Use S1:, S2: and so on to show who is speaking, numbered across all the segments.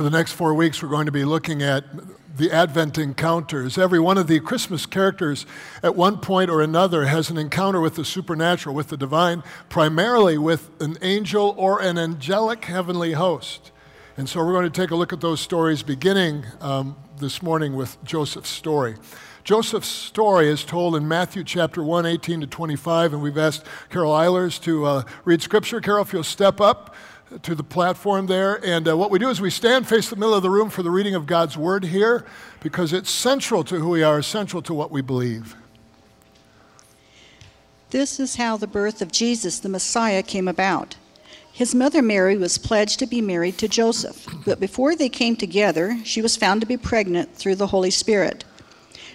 S1: For the next four weeks, we're going to be looking at the Advent encounters. Every one of the Christmas characters, at one point or another, has an encounter with the supernatural, with the divine, primarily with an angel or an angelic heavenly host. And so we're going to take a look at those stories beginning um, this morning with Joseph's story. Joseph's story is told in Matthew chapter 1, 18 to 25, and we've asked Carol Eilers to uh, read scripture. Carol, if you'll step up to the platform there. And uh, what we do is we stand face the middle of the room for the reading of God's word here because it's central to who we are, central to what we believe.
S2: This is how the birth of Jesus, the Messiah, came about. His mother Mary was pledged to be married to Joseph, but before they came together, she was found to be pregnant through the Holy Spirit.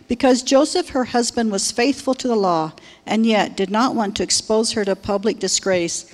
S2: Because Joseph, her husband, was faithful to the law and yet did not want to expose her to public disgrace,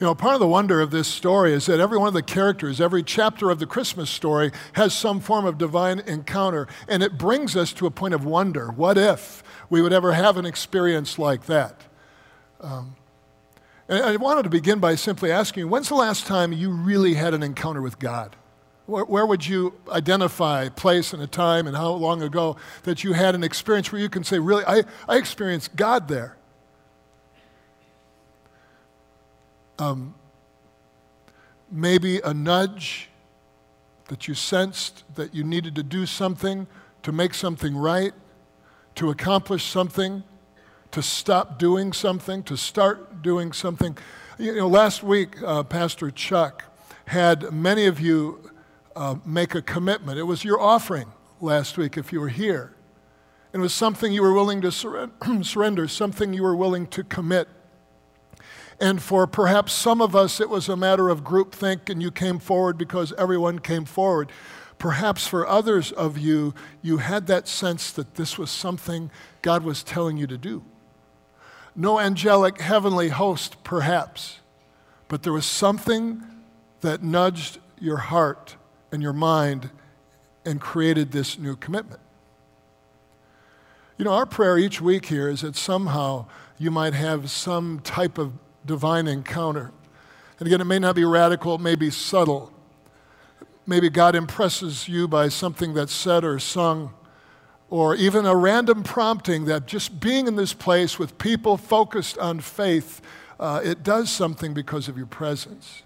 S1: You know, part of the wonder of this story is that every one of the characters, every chapter of the Christmas story has some form of divine encounter, and it brings us to a point of wonder. What if we would ever have an experience like that? Um, and I wanted to begin by simply asking when's the last time you really had an encounter with God? Where, where, would you identify place and a time and how long ago that you had an experience where you can say, really, I, I experienced God there? Um, maybe a nudge that you sensed that you needed to do something to make something right, to accomplish something, to stop doing something, to start doing something. You know, last week, uh, Pastor Chuck had many of you uh, make a commitment. It was your offering last week if you were here. It was something you were willing to surrender, something you were willing to commit and for perhaps some of us, it was a matter of groupthink and you came forward because everyone came forward. Perhaps for others of you, you had that sense that this was something God was telling you to do. No angelic heavenly host, perhaps, but there was something that nudged your heart and your mind and created this new commitment. You know, our prayer each week here is that somehow you might have some type of divine encounter. And again, it may not be radical, it may be subtle. Maybe God impresses you by something that's said or sung, or even a random prompting that just being in this place with people focused on faith, uh, it does something because of your presence.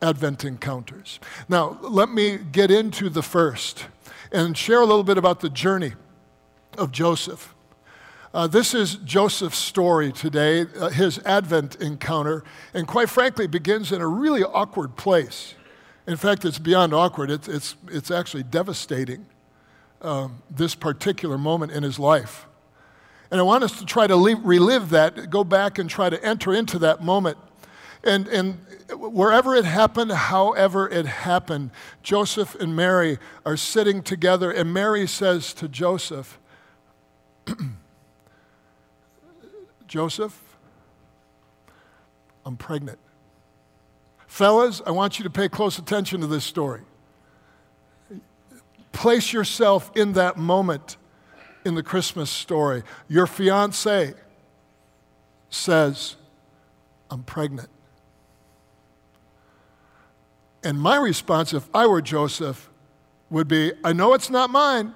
S1: Advent encounters. Now, let me get into the first and share a little bit about the journey of Joseph. Uh, this is Joseph's story today, uh, his Advent encounter, and quite frankly, begins in a really awkward place. In fact, it's beyond awkward, it's, it's, it's actually devastating, um, this particular moment in his life. And I want us to try to leave, relive that, go back and try to enter into that moment. And, and wherever it happened, however it happened, Joseph and Mary are sitting together, and Mary says to Joseph, Joseph, I'm pregnant. Fellas, I want you to pay close attention to this story. Place yourself in that moment in the Christmas story. Your fiance says, I'm pregnant. And my response, if I were Joseph, would be, I know it's not mine.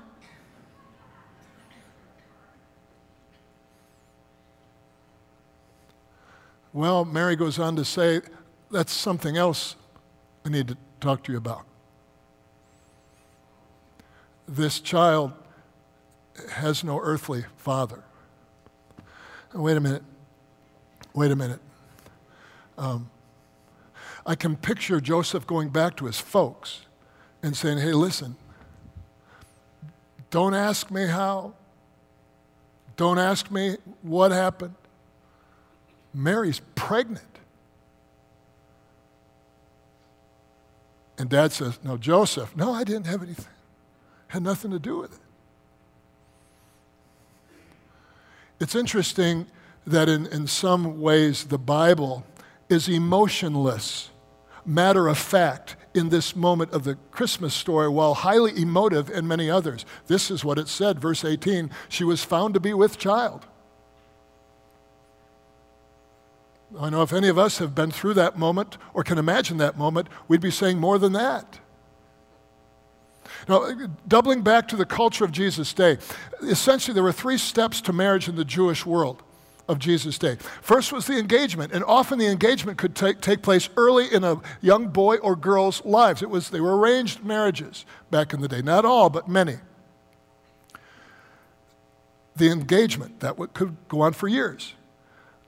S1: Well, Mary goes on to say, that's something else I need to talk to you about. This child has no earthly father. Wait a minute. Wait a minute. Um, I can picture Joseph going back to his folks and saying, hey, listen, don't ask me how. Don't ask me what happened. Mary's pregnant. And dad says, No, Joseph, no, I didn't have anything. Had nothing to do with it. It's interesting that in, in some ways the Bible is emotionless, matter of fact, in this moment of the Christmas story, while highly emotive in many others. This is what it said, verse 18 she was found to be with child. I know if any of us have been through that moment or can imagine that moment, we'd be saying more than that. Now, doubling back to the culture of Jesus' day, essentially there were three steps to marriage in the Jewish world of Jesus' day. First was the engagement, and often the engagement could take, take place early in a young boy or girl's lives. It was, they were arranged marriages back in the day. Not all, but many. The engagement, that could go on for years.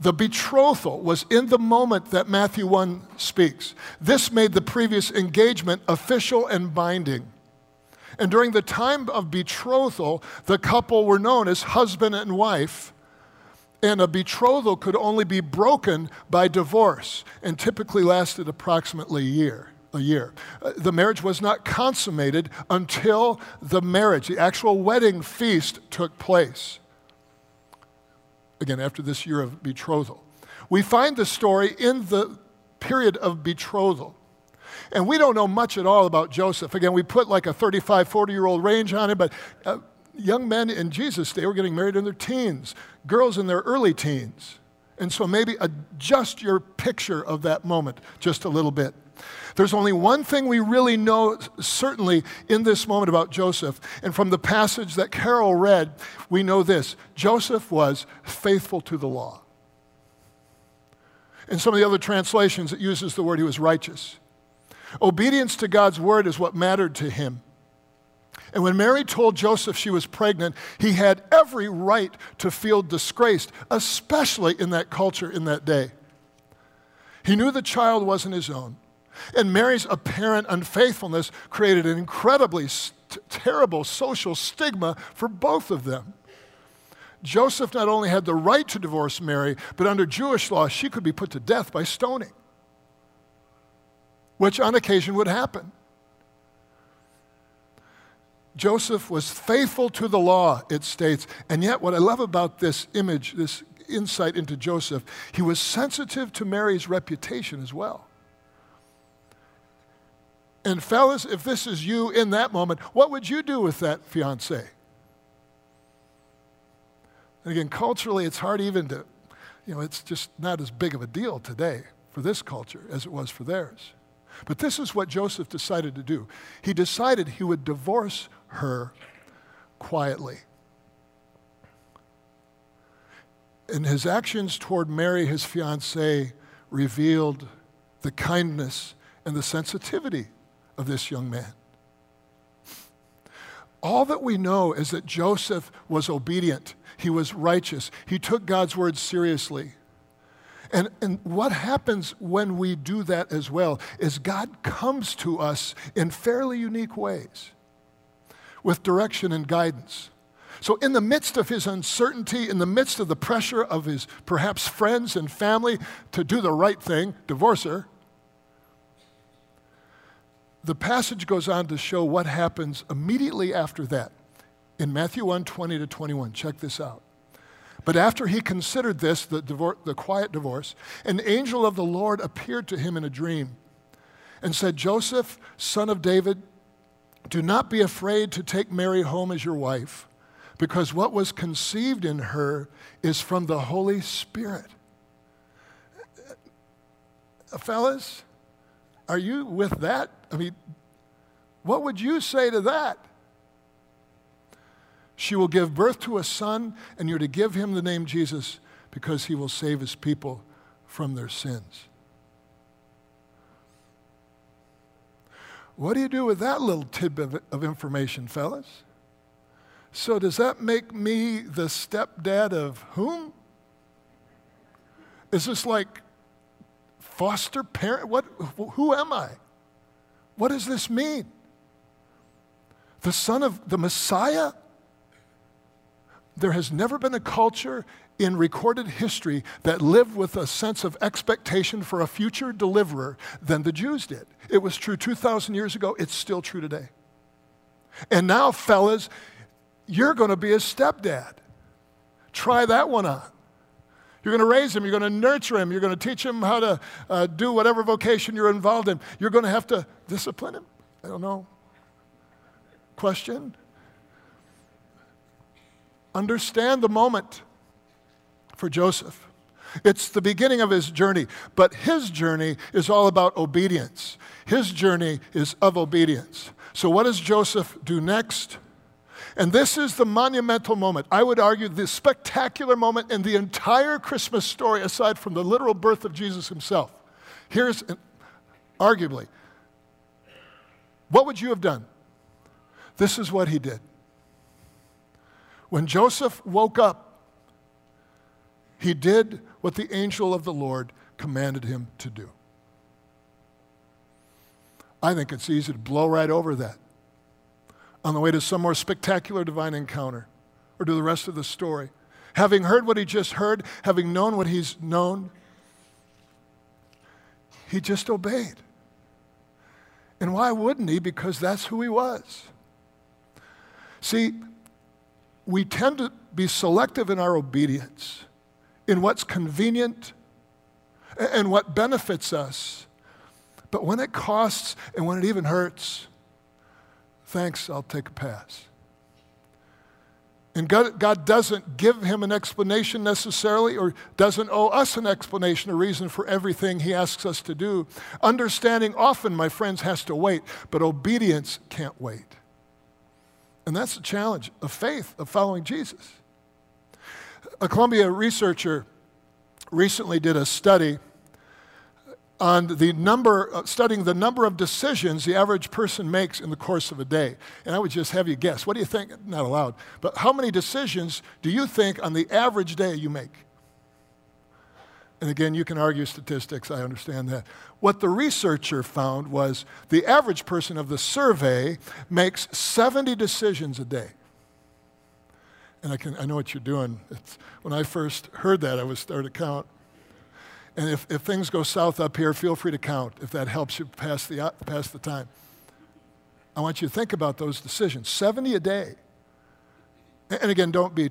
S1: The betrothal was in the moment that Matthew 1 speaks. This made the previous engagement official and binding. And during the time of betrothal, the couple were known as husband and wife. And a betrothal could only be broken by divorce and typically lasted approximately a year. A year. Uh, the marriage was not consummated until the marriage, the actual wedding feast, took place. Again, after this year of betrothal. We find the story in the period of betrothal. And we don't know much at all about Joseph. Again, we put like a 35, 40 year old range on it, but uh, young men in Jesus' day were getting married in their teens, girls in their early teens. And so maybe adjust your picture of that moment just a little bit. There's only one thing we really know certainly in this moment about Joseph. And from the passage that Carol read, we know this Joseph was faithful to the law. In some of the other translations, it uses the word he was righteous. Obedience to God's word is what mattered to him. And when Mary told Joseph she was pregnant, he had every right to feel disgraced, especially in that culture in that day. He knew the child wasn't his own. And Mary's apparent unfaithfulness created an incredibly st- terrible social stigma for both of them. Joseph not only had the right to divorce Mary, but under Jewish law, she could be put to death by stoning which on occasion would happen. Joseph was faithful to the law, it states. And yet, what I love about this image, this insight into Joseph, he was sensitive to Mary's reputation as well. And, fellas, if this is you in that moment, what would you do with that fiance? And again, culturally, it's hard even to, you know, it's just not as big of a deal today for this culture as it was for theirs. But this is what Joseph decided to do. He decided he would divorce her quietly. And his actions toward Mary, his fiancee, revealed the kindness and the sensitivity of this young man. All that we know is that Joseph was obedient, he was righteous, he took God's word seriously. And, and what happens when we do that as well is God comes to us in fairly unique ways with direction and guidance. So, in the midst of his uncertainty, in the midst of the pressure of his perhaps friends and family to do the right thing, divorce her, the passage goes on to show what happens immediately after that in Matthew 1 20 to 21. Check this out. But after he considered this, the, the quiet divorce, an angel of the Lord appeared to him in a dream and said, Joseph, son of David, do not be afraid to take Mary home as your wife, because what was conceived in her is from the Holy Spirit. Uh, fellas, are you with that? I mean, what would you say to that? She will give birth to a son, and you're to give him the name Jesus because he will save his people from their sins. What do you do with that little tidbit of information, fellas? So, does that make me the stepdad of whom? Is this like foster parent? What, who am I? What does this mean? The son of the Messiah? There has never been a culture in recorded history that lived with a sense of expectation for a future deliverer than the Jews did. It was true 2,000 years ago, it's still true today. And now, fellas, you're going to be a stepdad. Try that one on. You're going to raise him, you're going to nurture him, you're going to teach him how to uh, do whatever vocation you're involved in. You're going to have to discipline him. I don't know. Question? Understand the moment for Joseph. It's the beginning of his journey, but his journey is all about obedience. His journey is of obedience. So, what does Joseph do next? And this is the monumental moment. I would argue the spectacular moment in the entire Christmas story, aside from the literal birth of Jesus himself. Here's arguably what would you have done? This is what he did. When Joseph woke up, he did what the angel of the Lord commanded him to do. I think it's easy to blow right over that on the way to some more spectacular divine encounter or to the rest of the story. Having heard what he just heard, having known what he's known, he just obeyed. And why wouldn't he? Because that's who he was. See, we tend to be selective in our obedience, in what's convenient and what benefits us. But when it costs and when it even hurts, thanks, I'll take a pass. And God, God, doesn't give him an explanation necessarily, or doesn't owe us an explanation, a reason for everything he asks us to do. Understanding often, my friends, has to wait, but obedience can't wait. And that's the challenge of faith, of following Jesus. A Columbia researcher recently did a study on the number, uh, studying the number of decisions the average person makes in the course of a day. And I would just have you guess. What do you think? Not allowed. But how many decisions do you think on the average day you make? And again, you can argue statistics, I understand that. What the researcher found was the average person of the survey makes 70 decisions a day. And I, can, I know what you're doing. It's, when I first heard that, I was starting to count. And if, if things go south up here, feel free to count if that helps you pass the, pass the time. I want you to think about those decisions 70 a day. And again, don't be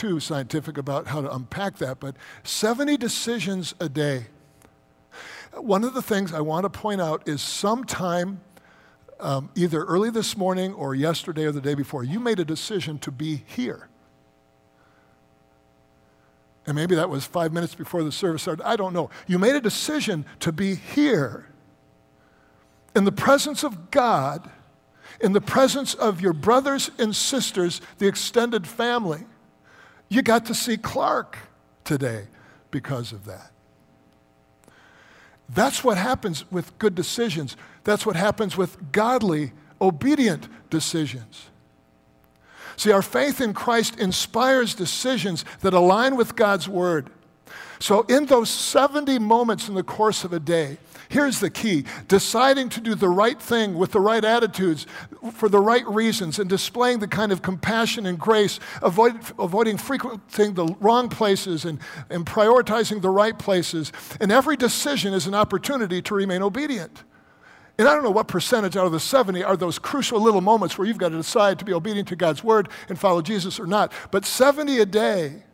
S1: too scientific about how to unpack that, but 70 decisions a day. One of the things I want to point out is sometime, um, either early this morning or yesterday or the day before, you made a decision to be here. And maybe that was five minutes before the service started. I don't know. You made a decision to be here in the presence of God, in the presence of your brothers and sisters, the extended family. You got to see Clark today because of that. That's what happens with good decisions. That's what happens with godly, obedient decisions. See, our faith in Christ inspires decisions that align with God's word. So, in those 70 moments in the course of a day, here's the key deciding to do the right thing with the right attitudes for the right reasons and displaying the kind of compassion and grace, avoid, avoiding frequenting the wrong places and, and prioritizing the right places. And every decision is an opportunity to remain obedient. And I don't know what percentage out of the 70 are those crucial little moments where you've got to decide to be obedient to God's word and follow Jesus or not. But 70 a day.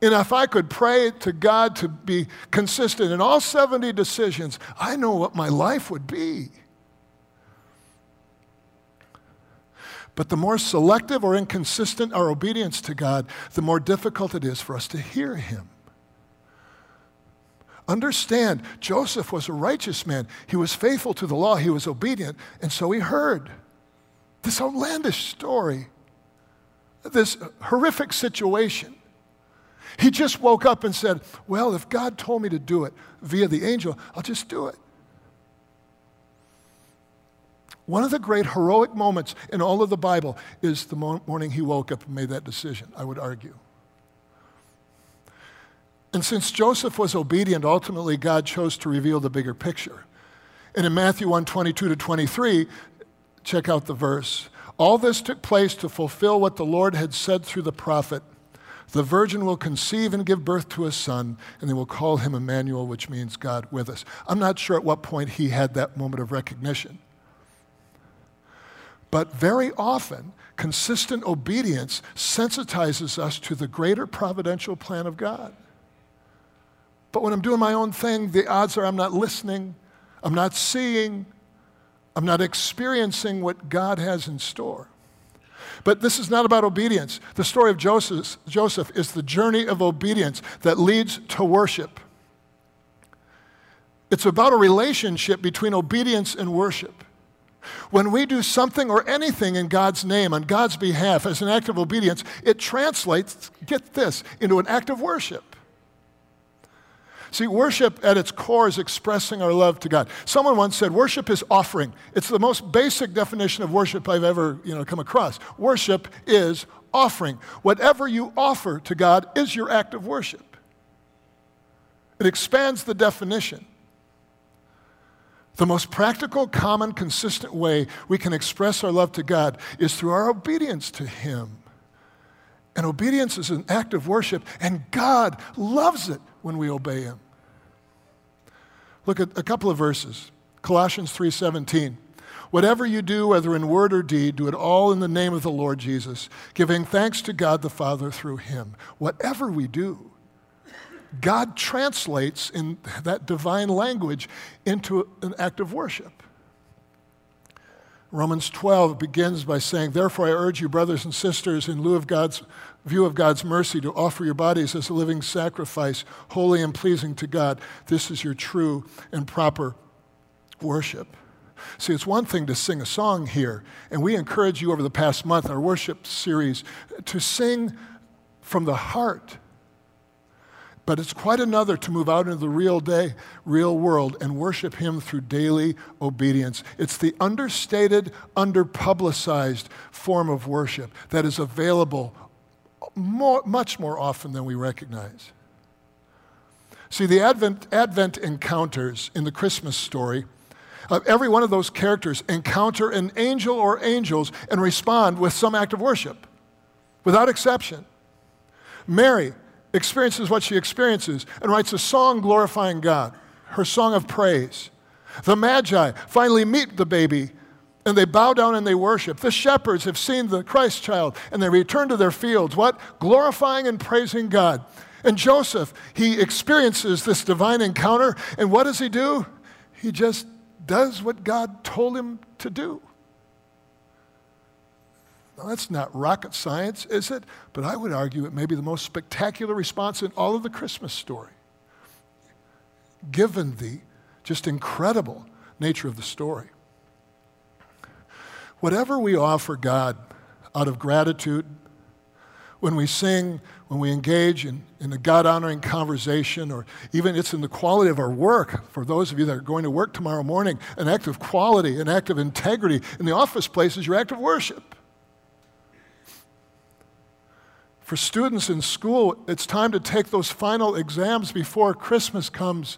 S1: And if I could pray to God to be consistent in all 70 decisions, I know what my life would be. But the more selective or inconsistent our obedience to God, the more difficult it is for us to hear Him. Understand, Joseph was a righteous man. He was faithful to the law, he was obedient, and so he heard this outlandish story, this horrific situation. He just woke up and said, Well, if God told me to do it via the angel, I'll just do it. One of the great heroic moments in all of the Bible is the morning he woke up and made that decision, I would argue. And since Joseph was obedient, ultimately God chose to reveal the bigger picture. And in Matthew 1 22 to 23, check out the verse. All this took place to fulfill what the Lord had said through the prophet. The virgin will conceive and give birth to a son, and they will call him Emmanuel, which means God with us. I'm not sure at what point he had that moment of recognition. But very often, consistent obedience sensitizes us to the greater providential plan of God. But when I'm doing my own thing, the odds are I'm not listening, I'm not seeing, I'm not experiencing what God has in store. But this is not about obedience. The story of Joseph, Joseph is the journey of obedience that leads to worship. It's about a relationship between obedience and worship. When we do something or anything in God's name, on God's behalf, as an act of obedience, it translates, get this, into an act of worship. See, worship at its core is expressing our love to God. Someone once said, worship is offering. It's the most basic definition of worship I've ever you know, come across. Worship is offering. Whatever you offer to God is your act of worship. It expands the definition. The most practical, common, consistent way we can express our love to God is through our obedience to Him. And obedience is an act of worship, and God loves it when we obey Him. Look at a couple of verses. Colossians 3:17. Whatever you do, whether in word or deed, do it all in the name of the Lord Jesus, giving thanks to God the Father through him. Whatever we do, God translates in that divine language into an act of worship. Romans 12 begins by saying, Therefore, I urge you, brothers and sisters, in lieu of God's view of God's mercy, to offer your bodies as a living sacrifice, holy and pleasing to God. This is your true and proper worship. See, it's one thing to sing a song here, and we encourage you over the past month, in our worship series, to sing from the heart but it's quite another to move out into the real day, real world and worship Him through daily obedience. It's the understated, underpublicized form of worship that is available more, much more often than we recognize. See, the Advent, Advent encounters in the Christmas story, uh, every one of those characters encounter an angel or angels and respond with some act of worship, without exception. Mary, experiences what she experiences and writes a song glorifying God, her song of praise. The Magi finally meet the baby and they bow down and they worship. The shepherds have seen the Christ child and they return to their fields. What? Glorifying and praising God. And Joseph, he experiences this divine encounter, and what does he do? He just does what God told him to do. Now, that's not rocket science, is it? But I would argue it may be the most spectacular response in all of the Christmas story, given the just incredible nature of the story. Whatever we offer God out of gratitude, when we sing, when we engage in, in a God honoring conversation, or even it's in the quality of our work, for those of you that are going to work tomorrow morning, an act of quality, an act of integrity in the office place is your act of worship. For students in school, it's time to take those final exams before Christmas comes,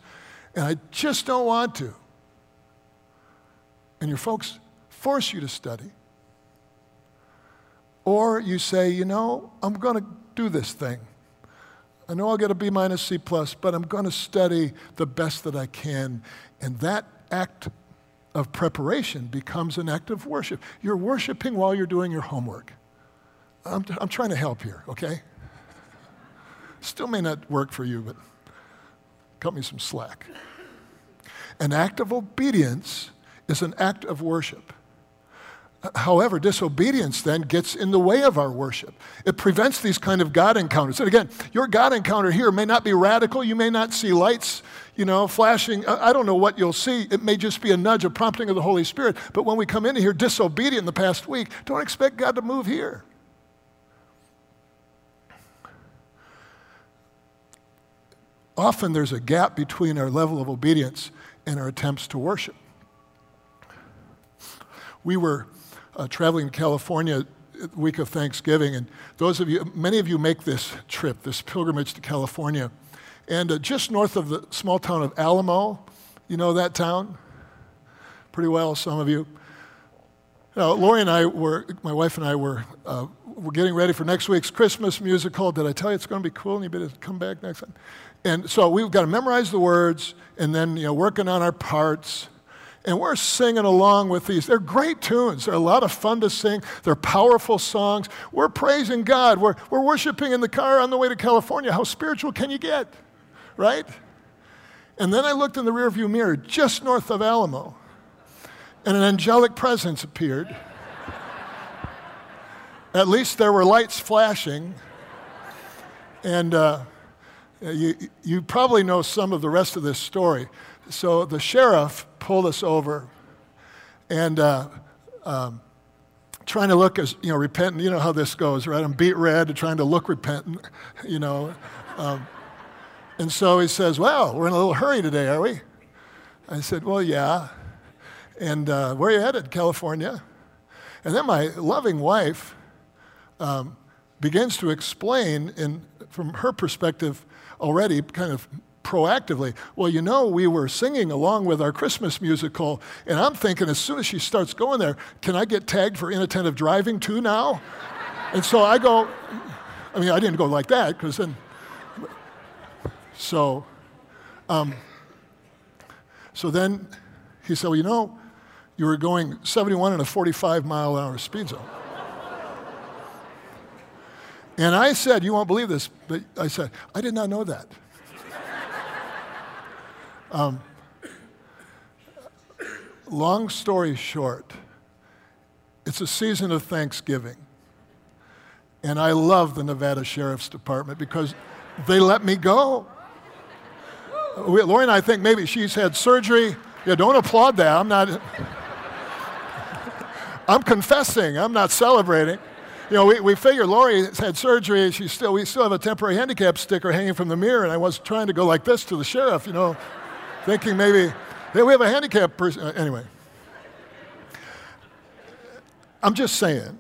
S1: and I just don't want to. And your folks force you to study. Or you say, you know, I'm going to do this thing. I know I'll get a B minus C plus, but I'm going to study the best that I can. And that act of preparation becomes an act of worship. You're worshiping while you're doing your homework. I'm, I'm trying to help here, okay? Still may not work for you, but cut me some slack. An act of obedience is an act of worship. However, disobedience then gets in the way of our worship. It prevents these kind of God encounters. And again, your God encounter here may not be radical. You may not see lights, you know, flashing. I don't know what you'll see. It may just be a nudge, a prompting of the Holy Spirit. But when we come into here disobedient in the past week, don't expect God to move here. often there's a gap between our level of obedience and our attempts to worship. we were uh, traveling to California week of Thanksgiving, and those of you, many of you make this trip, this pilgrimage to California. And uh, just north of the small town of Alamo, you know that town? Pretty well, some of you. Now, Lori and I were, my wife and I were, uh, were getting ready for next week's Christmas musical. Did I tell you it's going to be cool and you better come back next time? And so we've got to memorize the words and then, you know, working on our parts. And we're singing along with these. They're great tunes. They're a lot of fun to sing. They're powerful songs. We're praising God. We're, we're worshiping in the car on the way to California. How spiritual can you get? Right? And then I looked in the rearview mirror just north of Alamo and an angelic presence appeared. At least there were lights flashing. And uh, you, you probably know some of the rest of this story. So the sheriff pulled us over and uh, um, trying to look as, you know, repentant. You know how this goes, right? I'm beet red, trying to look repentant, you know. Um, and so he says, Well, we're in a little hurry today, are we? I said, Well, yeah. And uh, where are you headed? California. And then my loving wife um, begins to explain, in, from her perspective already, kind of proactively, well, you know, we were singing along with our Christmas musical, and I'm thinking as soon as she starts going there, can I get tagged for inattentive driving too now? and so I go, I mean, I didn't go like that, because then, so, um, so then he said, well, you know, you were going 71 in a 45 mile an hour speed zone. And I said, You won't believe this, but I said, I did not know that. Um, long story short, it's a season of Thanksgiving. And I love the Nevada Sheriff's Department because they let me go. Lori and I think maybe she's had surgery. Yeah, don't applaud that. I'm not. I'm confessing, I'm not celebrating. You know, we, we figure Lori had surgery, she still, we still have a temporary handicap sticker hanging from the mirror, and I was trying to go like this to the sheriff, you know, thinking maybe, hey, we have a handicapped person. Uh, anyway. I'm just saying,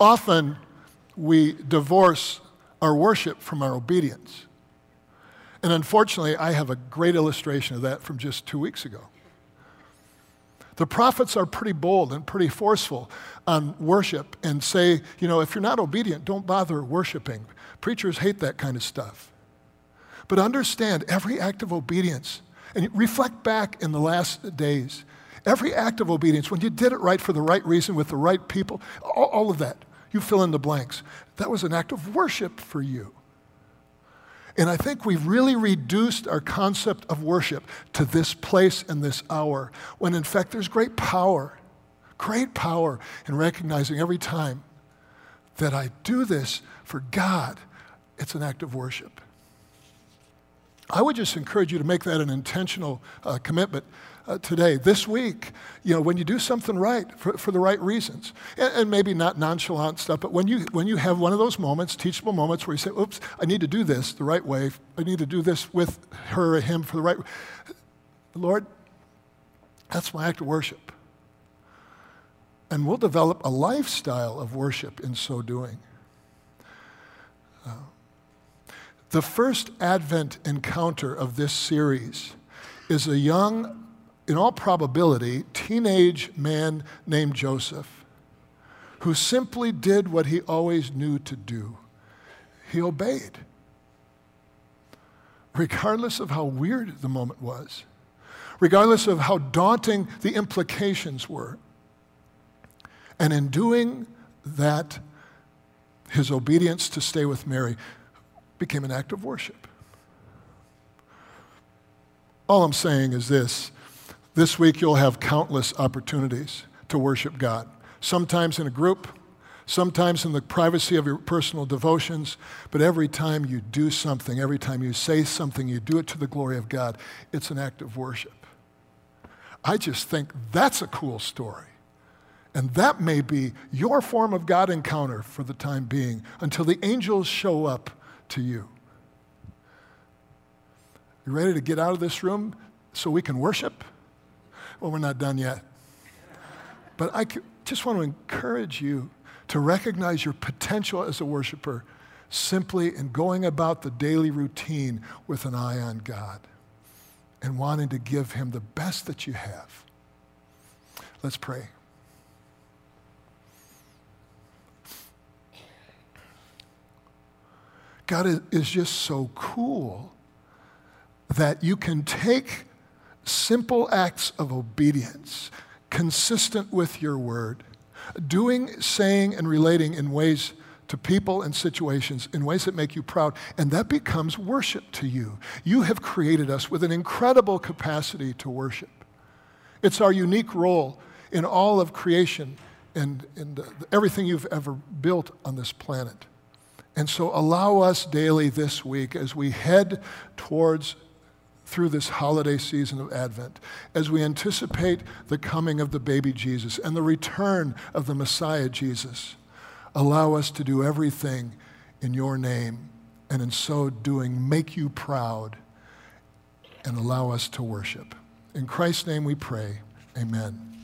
S1: often we divorce our worship from our obedience. And unfortunately, I have a great illustration of that from just two weeks ago. The prophets are pretty bold and pretty forceful on worship and say, you know, if you're not obedient, don't bother worshiping. Preachers hate that kind of stuff. But understand every act of obedience, and reflect back in the last days, every act of obedience, when you did it right for the right reason with the right people, all, all of that, you fill in the blanks. That was an act of worship for you. And I think we've really reduced our concept of worship to this place and this hour, when in fact there's great power, great power in recognizing every time that I do this for God, it's an act of worship. I would just encourage you to make that an intentional uh, commitment uh, today, this week, you know, when you do something right for, for the right reasons, and, and, maybe not nonchalant stuff, but when you, when you have one of those moments, teachable moments where you say, oops, I need to do this the right way, I need to do this with her or him for the right Lord, that's my act of worship. And we'll develop a lifestyle of worship in so doing. Uh, the first Advent encounter of this series is a young in all probability, teenage man named Joseph, who simply did what he always knew to do. He obeyed, regardless of how weird the moment was, regardless of how daunting the implications were. And in doing that, his obedience to stay with Mary became an act of worship. All I'm saying is this this week, you'll have countless opportunities to worship God, sometimes in a group, sometimes in the privacy of your personal devotions, but every time you do something, every time you say something, you do it to the glory of God, it's an act of worship. I just think that's a cool story. And that may be your form of God encounter for the time being until the angels show up to you. You ready to get out of this room so we can worship? Well, we're not done yet. But I just want to encourage you to recognize your potential as a worshiper simply in going about the daily routine with an eye on God and wanting to give Him the best that you have. Let's pray. God is just so cool that you can take simple acts of obedience consistent with your word, doing, saying, and relating in ways to people and situations in ways that make you proud, and that becomes worship to you. You have created us with an incredible capacity to worship. It's our unique role in all of creation and, and uh, everything you've ever built on this planet. And so allow us daily this week as we head towards through this holiday season of Advent, as we anticipate the coming of the baby Jesus and the return of the Messiah Jesus Allow us to do everything in your name, and in so doing, make you proud and allow us to worship. In Christ's name we pray. Amen.